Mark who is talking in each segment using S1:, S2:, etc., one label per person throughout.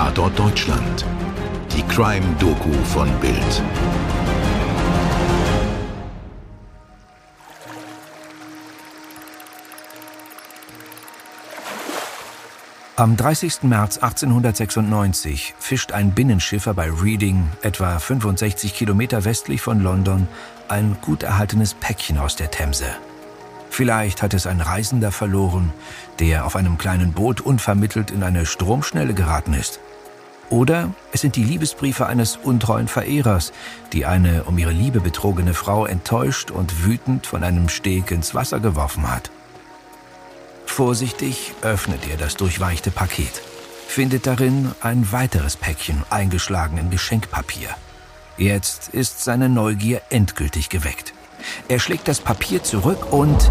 S1: Tatort Deutschland. Die Crime-Doku von Bild.
S2: Am 30. März 1896 fischt ein Binnenschiffer bei Reading, etwa 65 Kilometer westlich von London, ein gut erhaltenes Päckchen aus der Themse. Vielleicht hat es ein Reisender verloren, der auf einem kleinen Boot unvermittelt in eine Stromschnelle geraten ist. Oder es sind die Liebesbriefe eines untreuen Verehrers, die eine um ihre Liebe betrogene Frau enttäuscht und wütend von einem Steg ins Wasser geworfen hat. Vorsichtig öffnet er das durchweichte Paket, findet darin ein weiteres Päckchen eingeschlagen in Geschenkpapier. Jetzt ist seine Neugier endgültig geweckt. Er schlägt das Papier zurück und...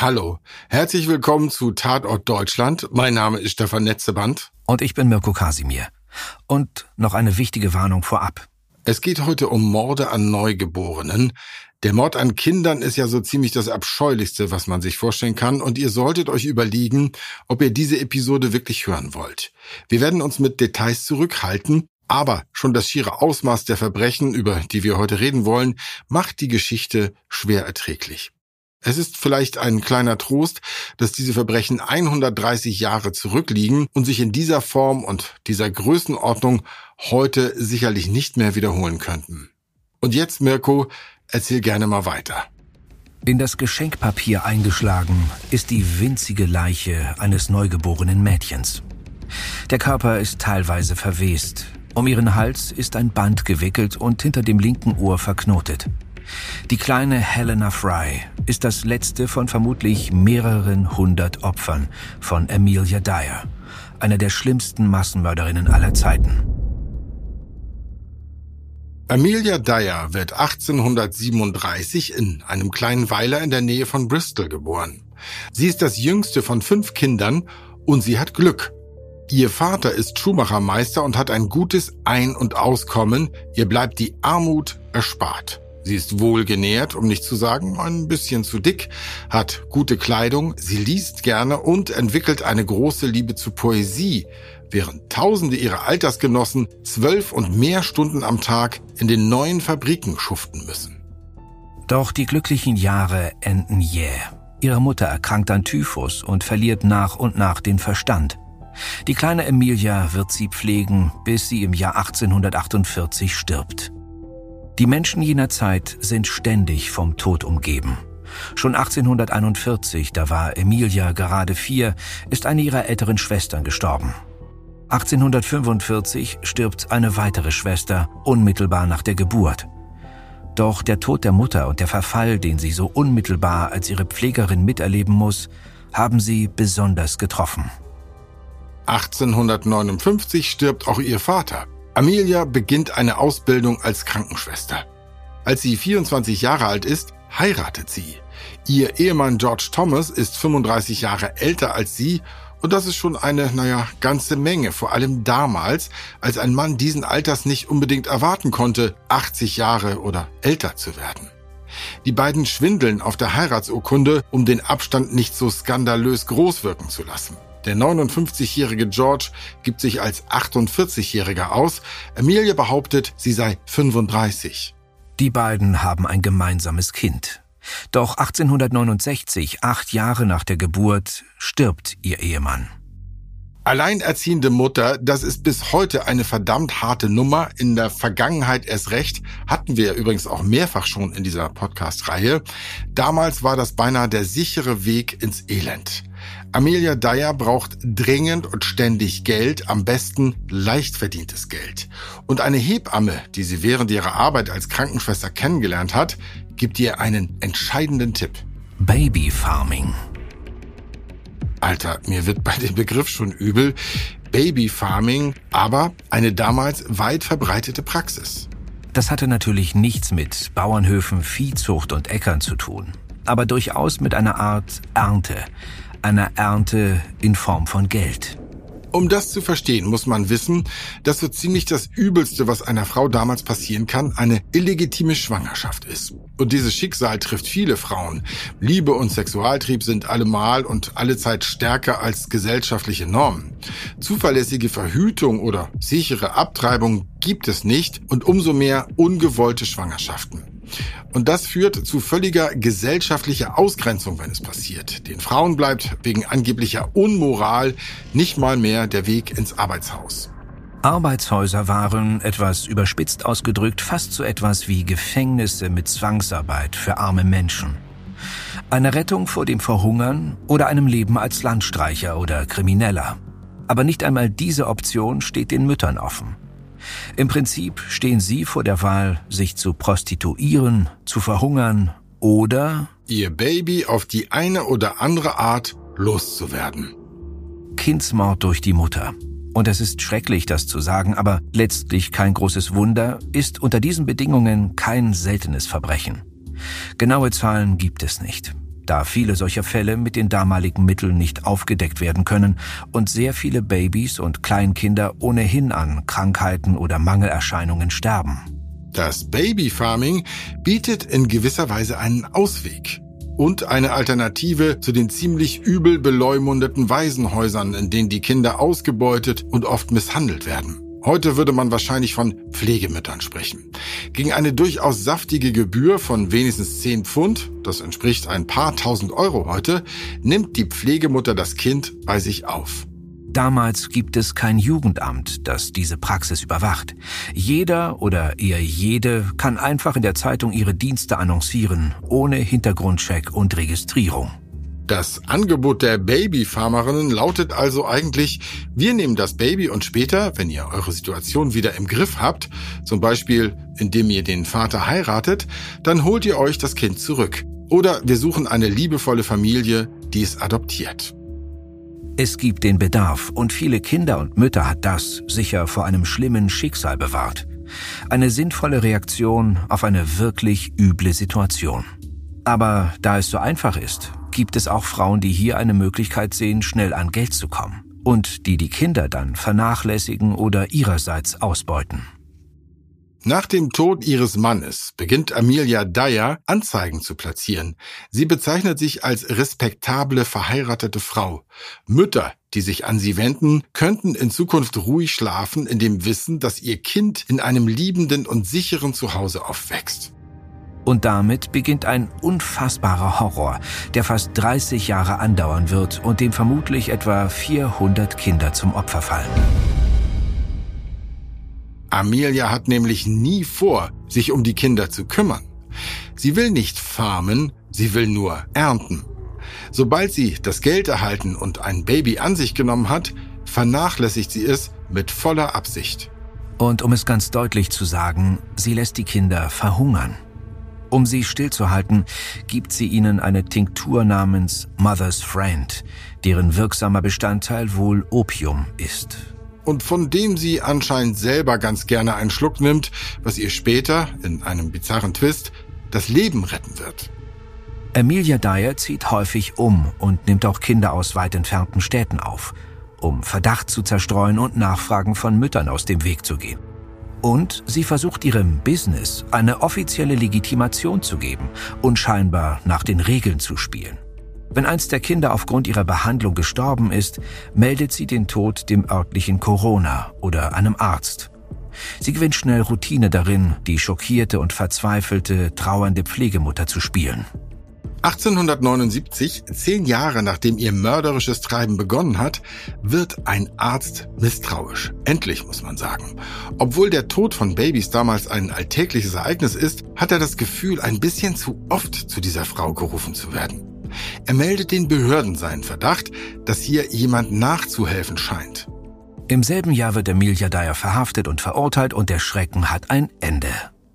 S3: Hallo, herzlich willkommen zu Tatort Deutschland. Mein Name ist Stefan Netzeband.
S2: Und ich bin Mirko Kasimir. Und noch eine wichtige Warnung vorab.
S3: Es geht heute um Morde an Neugeborenen. Der Mord an Kindern ist ja so ziemlich das Abscheulichste, was man sich vorstellen kann, und ihr solltet euch überlegen, ob ihr diese Episode wirklich hören wollt. Wir werden uns mit Details zurückhalten, aber schon das schiere Ausmaß der Verbrechen, über die wir heute reden wollen, macht die Geschichte schwer erträglich. Es ist vielleicht ein kleiner Trost, dass diese Verbrechen 130 Jahre zurückliegen und sich in dieser Form und dieser Größenordnung heute sicherlich nicht mehr wiederholen könnten. Und jetzt, Mirko, Erzähl gerne mal weiter.
S2: In das Geschenkpapier eingeschlagen ist die winzige Leiche eines neugeborenen Mädchens. Der Körper ist teilweise verwest. Um ihren Hals ist ein Band gewickelt und hinter dem linken Ohr verknotet. Die kleine Helena Fry ist das letzte von vermutlich mehreren hundert Opfern von Amelia Dyer, einer der schlimmsten Massenmörderinnen aller Zeiten.
S3: Amelia Dyer wird 1837 in einem kleinen Weiler in der Nähe von Bristol geboren. Sie ist das jüngste von fünf Kindern und sie hat Glück. Ihr Vater ist Schuhmachermeister und hat ein gutes Ein- und Auskommen. Ihr bleibt die Armut erspart. Sie ist wohlgenährt, um nicht zu sagen ein bisschen zu dick, hat gute Kleidung, sie liest gerne und entwickelt eine große Liebe zu Poesie, während Tausende ihrer Altersgenossen zwölf und mehr Stunden am Tag in den neuen Fabriken schuften müssen.
S2: Doch die glücklichen Jahre enden jäh. Ihre Mutter erkrankt an Typhus und verliert nach und nach den Verstand. Die kleine Emilia wird sie pflegen, bis sie im Jahr 1848 stirbt. Die Menschen jener Zeit sind ständig vom Tod umgeben. Schon 1841, da war Emilia gerade vier, ist eine ihrer älteren Schwestern gestorben. 1845 stirbt eine weitere Schwester unmittelbar nach der Geburt. Doch der Tod der Mutter und der Verfall, den sie so unmittelbar als ihre Pflegerin miterleben muss, haben sie besonders getroffen.
S3: 1859 stirbt auch ihr Vater. Amelia beginnt eine Ausbildung als Krankenschwester. Als sie 24 Jahre alt ist, heiratet sie. Ihr Ehemann George Thomas ist 35 Jahre älter als sie und das ist schon eine, naja, ganze Menge, vor allem damals, als ein Mann diesen Alters nicht unbedingt erwarten konnte, 80 Jahre oder älter zu werden. Die beiden schwindeln auf der Heiratsurkunde, um den Abstand nicht so skandalös groß wirken zu lassen. Der 59-jährige George gibt sich als 48-jähriger aus. Emilia behauptet, sie sei 35.
S2: Die beiden haben ein gemeinsames Kind. Doch 1869, acht Jahre nach der Geburt, stirbt ihr Ehemann.
S3: Alleinerziehende Mutter, das ist bis heute eine verdammt harte Nummer. In der Vergangenheit erst recht, hatten wir übrigens auch mehrfach schon in dieser Podcast-Reihe. Damals war das beinahe der sichere Weg ins Elend. Amelia Dyer braucht dringend und ständig Geld, am besten leicht verdientes Geld. Und eine Hebamme, die sie während ihrer Arbeit als Krankenschwester kennengelernt hat, gibt ihr einen entscheidenden Tipp.
S2: Baby Farming.
S3: Alter, mir wird bei dem Begriff schon übel. Baby Farming, aber eine damals weit verbreitete Praxis.
S2: Das hatte natürlich nichts mit Bauernhöfen, Viehzucht und Äckern zu tun, aber durchaus mit einer Art Ernte, einer Ernte in Form von Geld.
S3: Um das zu verstehen, muss man wissen, dass so ziemlich das Übelste, was einer Frau damals passieren kann, eine illegitime Schwangerschaft ist. Und dieses Schicksal trifft viele Frauen. Liebe und Sexualtrieb sind allemal und allezeit stärker als gesellschaftliche Normen. Zuverlässige Verhütung oder sichere Abtreibung gibt es nicht und umso mehr ungewollte Schwangerschaften. Und das führt zu völliger gesellschaftlicher Ausgrenzung, wenn es passiert. Den Frauen bleibt wegen angeblicher Unmoral nicht mal mehr der Weg ins Arbeitshaus.
S2: Arbeitshäuser waren, etwas überspitzt ausgedrückt, fast so etwas wie Gefängnisse mit Zwangsarbeit für arme Menschen. Eine Rettung vor dem Verhungern oder einem Leben als Landstreicher oder Krimineller. Aber nicht einmal diese Option steht den Müttern offen. Im Prinzip stehen sie vor der Wahl, sich zu prostituieren, zu verhungern oder
S3: ihr Baby auf die eine oder andere Art loszuwerden.
S2: Kindsmord durch die Mutter. Und es ist schrecklich, das zu sagen, aber letztlich kein großes Wunder, ist unter diesen Bedingungen kein seltenes Verbrechen. Genaue Zahlen gibt es nicht da viele solcher Fälle mit den damaligen Mitteln nicht aufgedeckt werden können und sehr viele Babys und Kleinkinder ohnehin an Krankheiten oder Mangelerscheinungen sterben.
S3: Das Babyfarming bietet in gewisser Weise einen Ausweg und eine Alternative zu den ziemlich übel beleumundeten Waisenhäusern, in denen die Kinder ausgebeutet und oft misshandelt werden. Heute würde man wahrscheinlich von Pflegemüttern sprechen. Gegen eine durchaus saftige Gebühr von wenigstens 10 Pfund, das entspricht ein paar tausend Euro heute, nimmt die Pflegemutter das Kind bei sich auf.
S2: Damals gibt es kein Jugendamt, das diese Praxis überwacht. Jeder oder eher jede kann einfach in der Zeitung ihre Dienste annoncieren, ohne Hintergrundcheck und Registrierung.
S3: Das Angebot der Babyfarmerinnen lautet also eigentlich, wir nehmen das Baby und später, wenn ihr eure Situation wieder im Griff habt, zum Beispiel indem ihr den Vater heiratet, dann holt ihr euch das Kind zurück. Oder wir suchen eine liebevolle Familie, die es adoptiert.
S2: Es gibt den Bedarf und viele Kinder und Mütter hat das sicher vor einem schlimmen Schicksal bewahrt. Eine sinnvolle Reaktion auf eine wirklich üble Situation. Aber da es so einfach ist, gibt es auch Frauen, die hier eine Möglichkeit sehen, schnell an Geld zu kommen und die die Kinder dann vernachlässigen oder ihrerseits ausbeuten.
S3: Nach dem Tod ihres Mannes beginnt Amelia Dyer Anzeigen zu platzieren. Sie bezeichnet sich als respektable verheiratete Frau. Mütter, die sich an sie wenden, könnten in Zukunft ruhig schlafen in dem Wissen, dass ihr Kind in einem liebenden und sicheren Zuhause aufwächst.
S2: Und damit beginnt ein unfassbarer Horror, der fast 30 Jahre andauern wird und dem vermutlich etwa 400 Kinder zum Opfer fallen.
S3: Amelia hat nämlich nie vor, sich um die Kinder zu kümmern. Sie will nicht farmen, sie will nur ernten. Sobald sie das Geld erhalten und ein Baby an sich genommen hat, vernachlässigt sie es mit voller Absicht.
S2: Und um es ganz deutlich zu sagen, sie lässt die Kinder verhungern. Um sie stillzuhalten, gibt sie ihnen eine Tinktur namens Mother's Friend, deren wirksamer Bestandteil wohl Opium ist.
S3: Und von dem sie anscheinend selber ganz gerne einen Schluck nimmt, was ihr später, in einem bizarren Twist, das Leben retten wird.
S2: Amelia Dyer zieht häufig um und nimmt auch Kinder aus weit entfernten Städten auf, um Verdacht zu zerstreuen und Nachfragen von Müttern aus dem Weg zu gehen. Und sie versucht ihrem Business eine offizielle Legitimation zu geben und scheinbar nach den Regeln zu spielen. Wenn eins der Kinder aufgrund ihrer Behandlung gestorben ist, meldet sie den Tod dem örtlichen Corona oder einem Arzt. Sie gewinnt schnell Routine darin, die schockierte und verzweifelte, trauernde Pflegemutter zu spielen.
S3: 1879, zehn Jahre nachdem ihr mörderisches Treiben begonnen hat, wird ein Arzt misstrauisch. Endlich, muss man sagen. Obwohl der Tod von Babys damals ein alltägliches Ereignis ist, hat er das Gefühl, ein bisschen zu oft zu dieser Frau gerufen zu werden. Er meldet den Behörden seinen Verdacht, dass hier jemand nachzuhelfen scheint.
S2: Im selben Jahr wird Emilia Dyer verhaftet und verurteilt und der Schrecken hat ein Ende,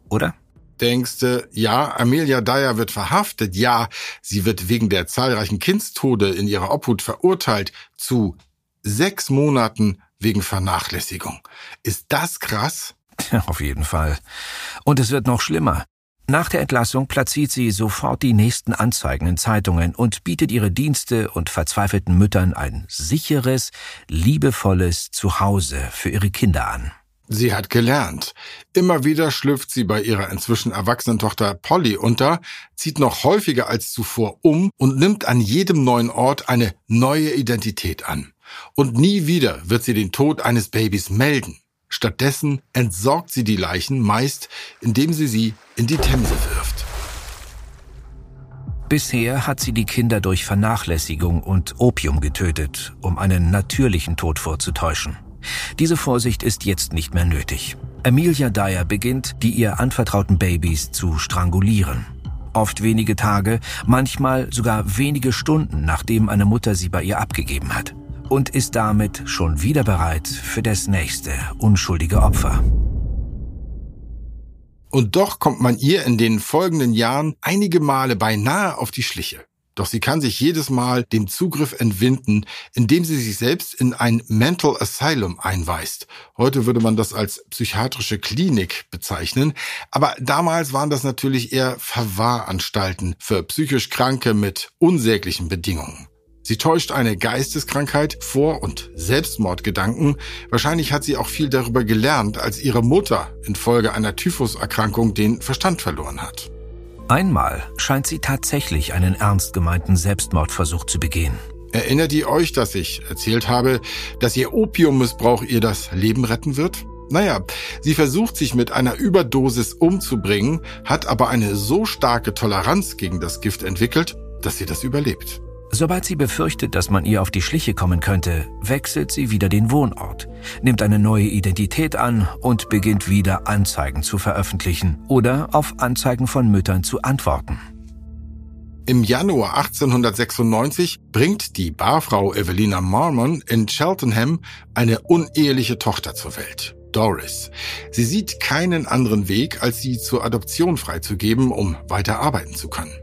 S2: oder?
S3: Denkste, ja, Amelia Dyer wird verhaftet, ja, sie wird wegen der zahlreichen Kindstode in ihrer Obhut verurteilt zu sechs Monaten wegen Vernachlässigung. Ist das krass?
S2: Auf jeden Fall. Und es wird noch schlimmer. Nach der Entlassung platziert sie sofort die nächsten Anzeigen in Zeitungen und bietet ihre Dienste und verzweifelten Müttern ein sicheres, liebevolles Zuhause für ihre Kinder an.
S3: Sie hat gelernt. Immer wieder schlüpft sie bei ihrer inzwischen erwachsenen Tochter Polly unter, zieht noch häufiger als zuvor um und nimmt an jedem neuen Ort eine neue Identität an. Und nie wieder wird sie den Tod eines Babys melden. Stattdessen entsorgt sie die Leichen meist, indem sie sie in die Themse wirft.
S2: Bisher hat sie die Kinder durch Vernachlässigung und Opium getötet, um einen natürlichen Tod vorzutäuschen. Diese Vorsicht ist jetzt nicht mehr nötig. Amelia Dyer beginnt, die ihr anvertrauten Babys zu strangulieren. Oft wenige Tage, manchmal sogar wenige Stunden, nachdem eine Mutter sie bei ihr abgegeben hat und ist damit schon wieder bereit für das nächste unschuldige Opfer.
S3: Und doch kommt man ihr in den folgenden Jahren einige Male beinahe auf die Schliche. Doch sie kann sich jedes Mal dem Zugriff entwinden, indem sie sich selbst in ein Mental Asylum einweist. Heute würde man das als psychiatrische Klinik bezeichnen, aber damals waren das natürlich eher Verwahranstalten für psychisch Kranke mit unsäglichen Bedingungen. Sie täuscht eine Geisteskrankheit vor und Selbstmordgedanken. Wahrscheinlich hat sie auch viel darüber gelernt, als ihre Mutter infolge einer Typhuserkrankung den Verstand verloren hat.
S2: Einmal scheint sie tatsächlich einen ernst gemeinten Selbstmordversuch zu begehen.
S3: Erinnert ihr euch, dass ich erzählt habe, dass ihr Opiummissbrauch ihr das Leben retten wird? Naja, sie versucht sich mit einer Überdosis umzubringen, hat aber eine so starke Toleranz gegen das Gift entwickelt, dass sie das überlebt.
S2: Sobald sie befürchtet, dass man ihr auf die Schliche kommen könnte, wechselt sie wieder den Wohnort, nimmt eine neue Identität an und beginnt wieder Anzeigen zu veröffentlichen oder auf Anzeigen von Müttern zu antworten.
S3: Im Januar 1896 bringt die Barfrau Evelina Marmon in Cheltenham eine uneheliche Tochter zur Welt. Doris. Sie sieht keinen anderen Weg, als sie zur Adoption freizugeben, um weiter arbeiten zu können.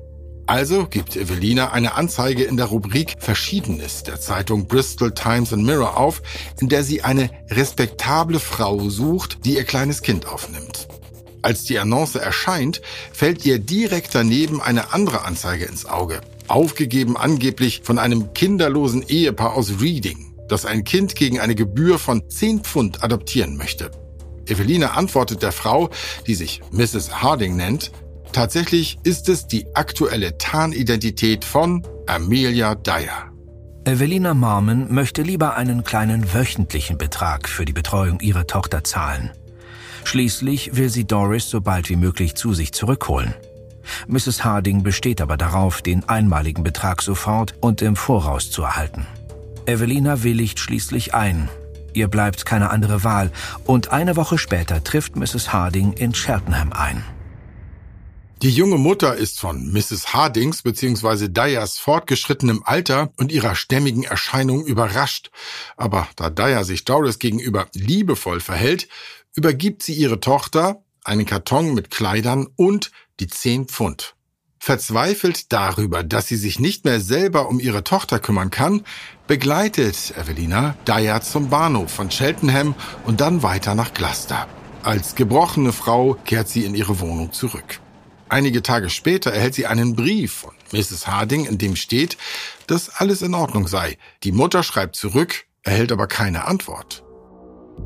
S3: Also gibt Evelina eine Anzeige in der Rubrik Verschiedenes der Zeitung Bristol Times and Mirror auf, in der sie eine respektable Frau sucht, die ihr kleines Kind aufnimmt. Als die Annonce erscheint, fällt ihr direkt daneben eine andere Anzeige ins Auge. Aufgegeben angeblich von einem kinderlosen Ehepaar aus Reading, das ein Kind gegen eine Gebühr von 10 Pfund adoptieren möchte. Evelina antwortet der Frau, die sich Mrs. Harding nennt, Tatsächlich ist es die aktuelle Tarnidentität von Amelia Dyer.
S2: Evelina Marmon möchte lieber einen kleinen wöchentlichen Betrag für die Betreuung ihrer Tochter zahlen. Schließlich will sie Doris so bald wie möglich zu sich zurückholen. Mrs. Harding besteht aber darauf, den einmaligen Betrag sofort und im Voraus zu erhalten. Evelina willigt schließlich ein. Ihr bleibt keine andere Wahl und eine Woche später trifft Mrs. Harding in Cheltenham ein.
S3: Die junge Mutter ist von Mrs. Hardings bzw. Dyers fortgeschrittenem Alter und ihrer stämmigen Erscheinung überrascht. Aber da Dyer sich Doris gegenüber liebevoll verhält, übergibt sie ihre Tochter, einen Karton mit Kleidern und die zehn Pfund. Verzweifelt darüber, dass sie sich nicht mehr selber um ihre Tochter kümmern kann, begleitet Evelina Dyer zum Bahnhof von Cheltenham und dann weiter nach Gloucester. Als gebrochene Frau kehrt sie in ihre Wohnung zurück. Einige Tage später erhält sie einen Brief von Mrs. Harding, in dem steht, dass alles in Ordnung sei. Die Mutter schreibt zurück, erhält aber keine Antwort.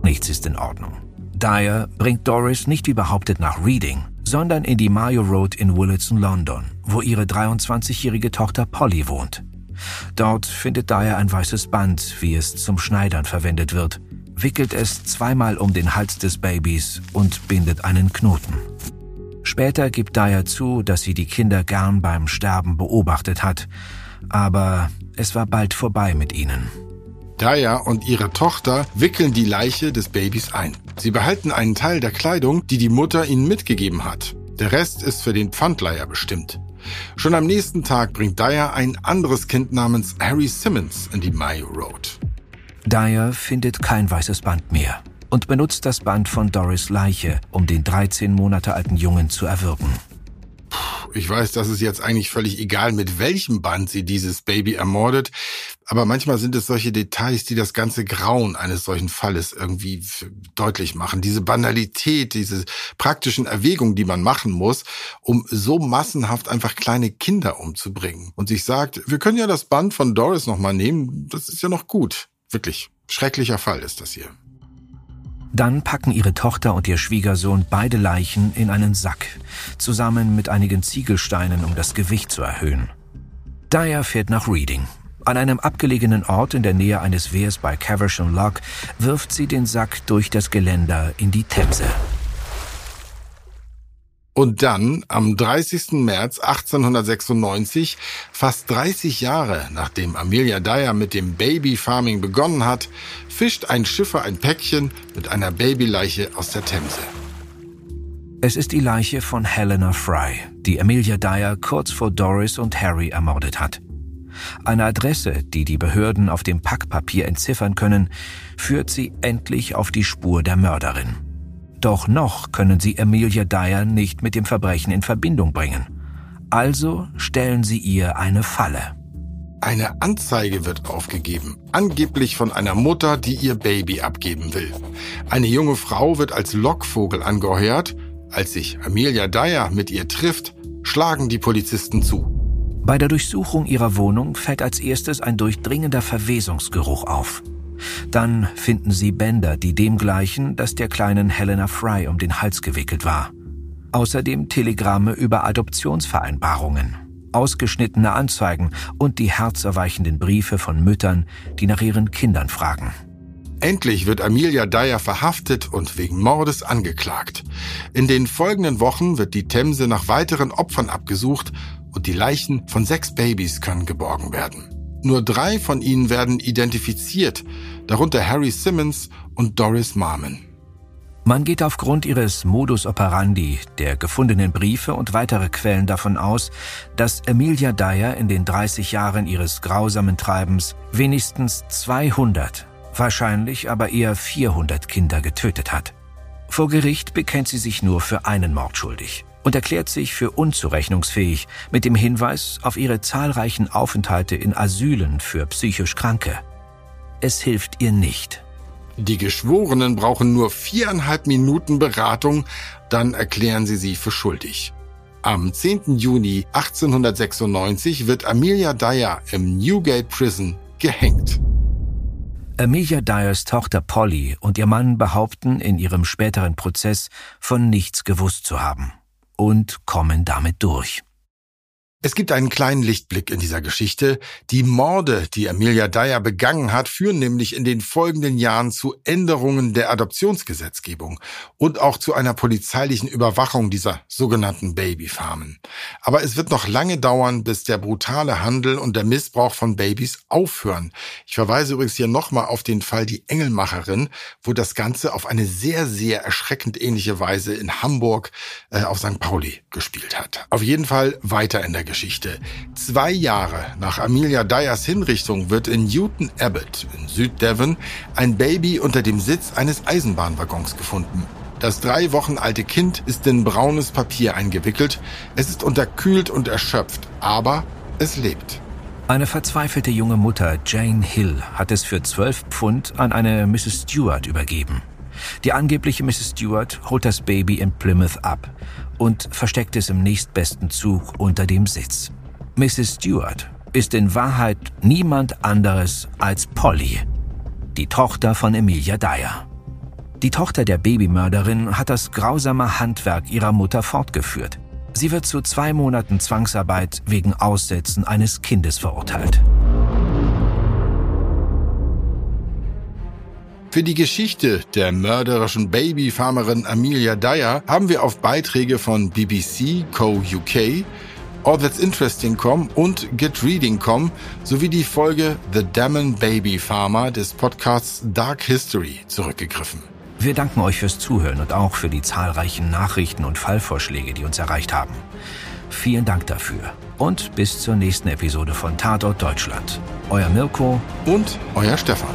S2: Nichts ist in Ordnung. Dyer bringt Doris nicht wie behauptet nach Reading, sondern in die Mayo Road in Willetson, London, wo ihre 23-jährige Tochter Polly wohnt. Dort findet Dyer ein weißes Band, wie es zum Schneidern verwendet wird, wickelt es zweimal um den Hals des Babys und bindet einen Knoten. Später gibt Dyer zu, dass sie die Kinder gern beim Sterben beobachtet hat, aber es war bald vorbei mit ihnen.
S3: Dyer und ihre Tochter wickeln die Leiche des Babys ein. Sie behalten einen Teil der Kleidung, die die Mutter ihnen mitgegeben hat. Der Rest ist für den Pfandleiher bestimmt. Schon am nächsten Tag bringt Dyer ein anderes Kind namens Harry Simmons in die Mayo Road.
S2: Dyer findet kein weißes Band mehr und benutzt das Band von Doris Leiche, um den 13 Monate alten Jungen zu erwürgen.
S3: Ich weiß, das ist jetzt eigentlich völlig egal, mit welchem Band sie dieses Baby ermordet, Aber manchmal sind es solche Details, die das ganze Grauen eines solchen Falles irgendwie deutlich machen. Diese Banalität, diese praktischen Erwägungen, die man machen muss, um so massenhaft einfach kleine Kinder umzubringen. Und sich sagt, wir können ja das Band von Doris nochmal nehmen, das ist ja noch gut. Wirklich, schrecklicher Fall ist das hier.
S2: Dann packen ihre Tochter und ihr Schwiegersohn beide Leichen in einen Sack, zusammen mit einigen Ziegelsteinen, um das Gewicht zu erhöhen. Dyer fährt nach Reading. An einem abgelegenen Ort in der Nähe eines Wehrs bei Caversham Lock wirft sie den Sack durch das Geländer in die Themse.
S3: Und dann, am 30. März 1896, fast 30 Jahre nachdem Amelia Dyer mit dem Babyfarming begonnen hat, fischt ein Schiffer ein Päckchen mit einer Babyleiche aus der Themse.
S2: Es ist die Leiche von Helena Fry, die Amelia Dyer kurz vor Doris und Harry ermordet hat. Eine Adresse, die die Behörden auf dem Packpapier entziffern können, führt sie endlich auf die Spur der Mörderin. Doch noch können sie Amelia Dyer nicht mit dem Verbrechen in Verbindung bringen. Also stellen sie ihr eine Falle.
S3: Eine Anzeige wird aufgegeben, angeblich von einer Mutter, die ihr Baby abgeben will. Eine junge Frau wird als Lockvogel angeheuert als sich Amelia Dyer mit ihr trifft, schlagen die Polizisten zu.
S2: Bei der Durchsuchung ihrer Wohnung fällt als erstes ein durchdringender Verwesungsgeruch auf. Dann finden sie Bänder, die dem gleichen, das der kleinen Helena Fry um den Hals gewickelt war. Außerdem Telegramme über Adoptionsvereinbarungen, ausgeschnittene Anzeigen und die herzerweichenden Briefe von Müttern, die nach ihren Kindern fragen.
S3: Endlich wird Amelia Dyer verhaftet und wegen Mordes angeklagt. In den folgenden Wochen wird die Themse nach weiteren Opfern abgesucht und die Leichen von sechs Babys können geborgen werden. Nur drei von ihnen werden identifiziert, darunter Harry Simmons und Doris Marmon.
S2: Man geht aufgrund ihres Modus operandi, der gefundenen Briefe und weitere Quellen davon aus, dass Amelia Dyer in den 30 Jahren ihres grausamen Treibens wenigstens 200 wahrscheinlich aber eher 400 Kinder getötet hat. Vor Gericht bekennt sie sich nur für einen Mord schuldig und erklärt sich für unzurechnungsfähig mit dem Hinweis auf ihre zahlreichen Aufenthalte in Asylen für psychisch Kranke. Es hilft ihr nicht.
S3: Die Geschworenen brauchen nur viereinhalb Minuten Beratung, dann erklären sie sie für schuldig. Am 10. Juni 1896 wird Amelia Dyer im Newgate Prison gehängt.
S2: Amelia Dyers Tochter Polly und ihr Mann behaupten in ihrem späteren Prozess von nichts gewusst zu haben und kommen damit durch.
S3: Es gibt einen kleinen Lichtblick in dieser Geschichte. Die Morde, die Amelia Dyer begangen hat, führen nämlich in den folgenden Jahren zu Änderungen der Adoptionsgesetzgebung und auch zu einer polizeilichen Überwachung dieser sogenannten Babyfarmen. Aber es wird noch lange dauern, bis der brutale Handel und der Missbrauch von Babys aufhören. Ich verweise übrigens hier nochmal auf den Fall Die Engelmacherin, wo das Ganze auf eine sehr, sehr erschreckend ähnliche Weise in Hamburg äh, auf St. Pauli gespielt hat. Auf jeden Fall weiter in der Geschichte. Zwei Jahre nach Amelia Dyers Hinrichtung wird in Newton Abbott in Süddevon ein Baby unter dem Sitz eines Eisenbahnwaggons gefunden. Das drei Wochen alte Kind ist in braunes Papier eingewickelt. Es ist unterkühlt und erschöpft, aber es lebt.
S2: Eine verzweifelte junge Mutter, Jane Hill, hat es für zwölf Pfund an eine Mrs. Stewart übergeben. Die angebliche Mrs. Stewart holt das Baby in Plymouth ab und versteckt es im nächstbesten Zug unter dem Sitz. Mrs. Stewart ist in Wahrheit niemand anderes als Polly, die Tochter von Emilia Dyer. Die Tochter der Babymörderin hat das grausame Handwerk ihrer Mutter fortgeführt. Sie wird zu zwei Monaten Zwangsarbeit wegen Aussetzen eines Kindes verurteilt.
S3: Für die Geschichte der mörderischen Babyfarmerin Amelia Dyer haben wir auf Beiträge von BBC, Co UK, All That's Interesting.com und GetReading.com sowie die Folge The Damon Baby Farmer des Podcasts Dark History zurückgegriffen.
S2: Wir danken euch fürs Zuhören und auch für die zahlreichen Nachrichten und Fallvorschläge, die uns erreicht haben. Vielen Dank dafür und bis zur nächsten Episode von Tatort Deutschland. Euer Mirko
S3: und euer Stefan.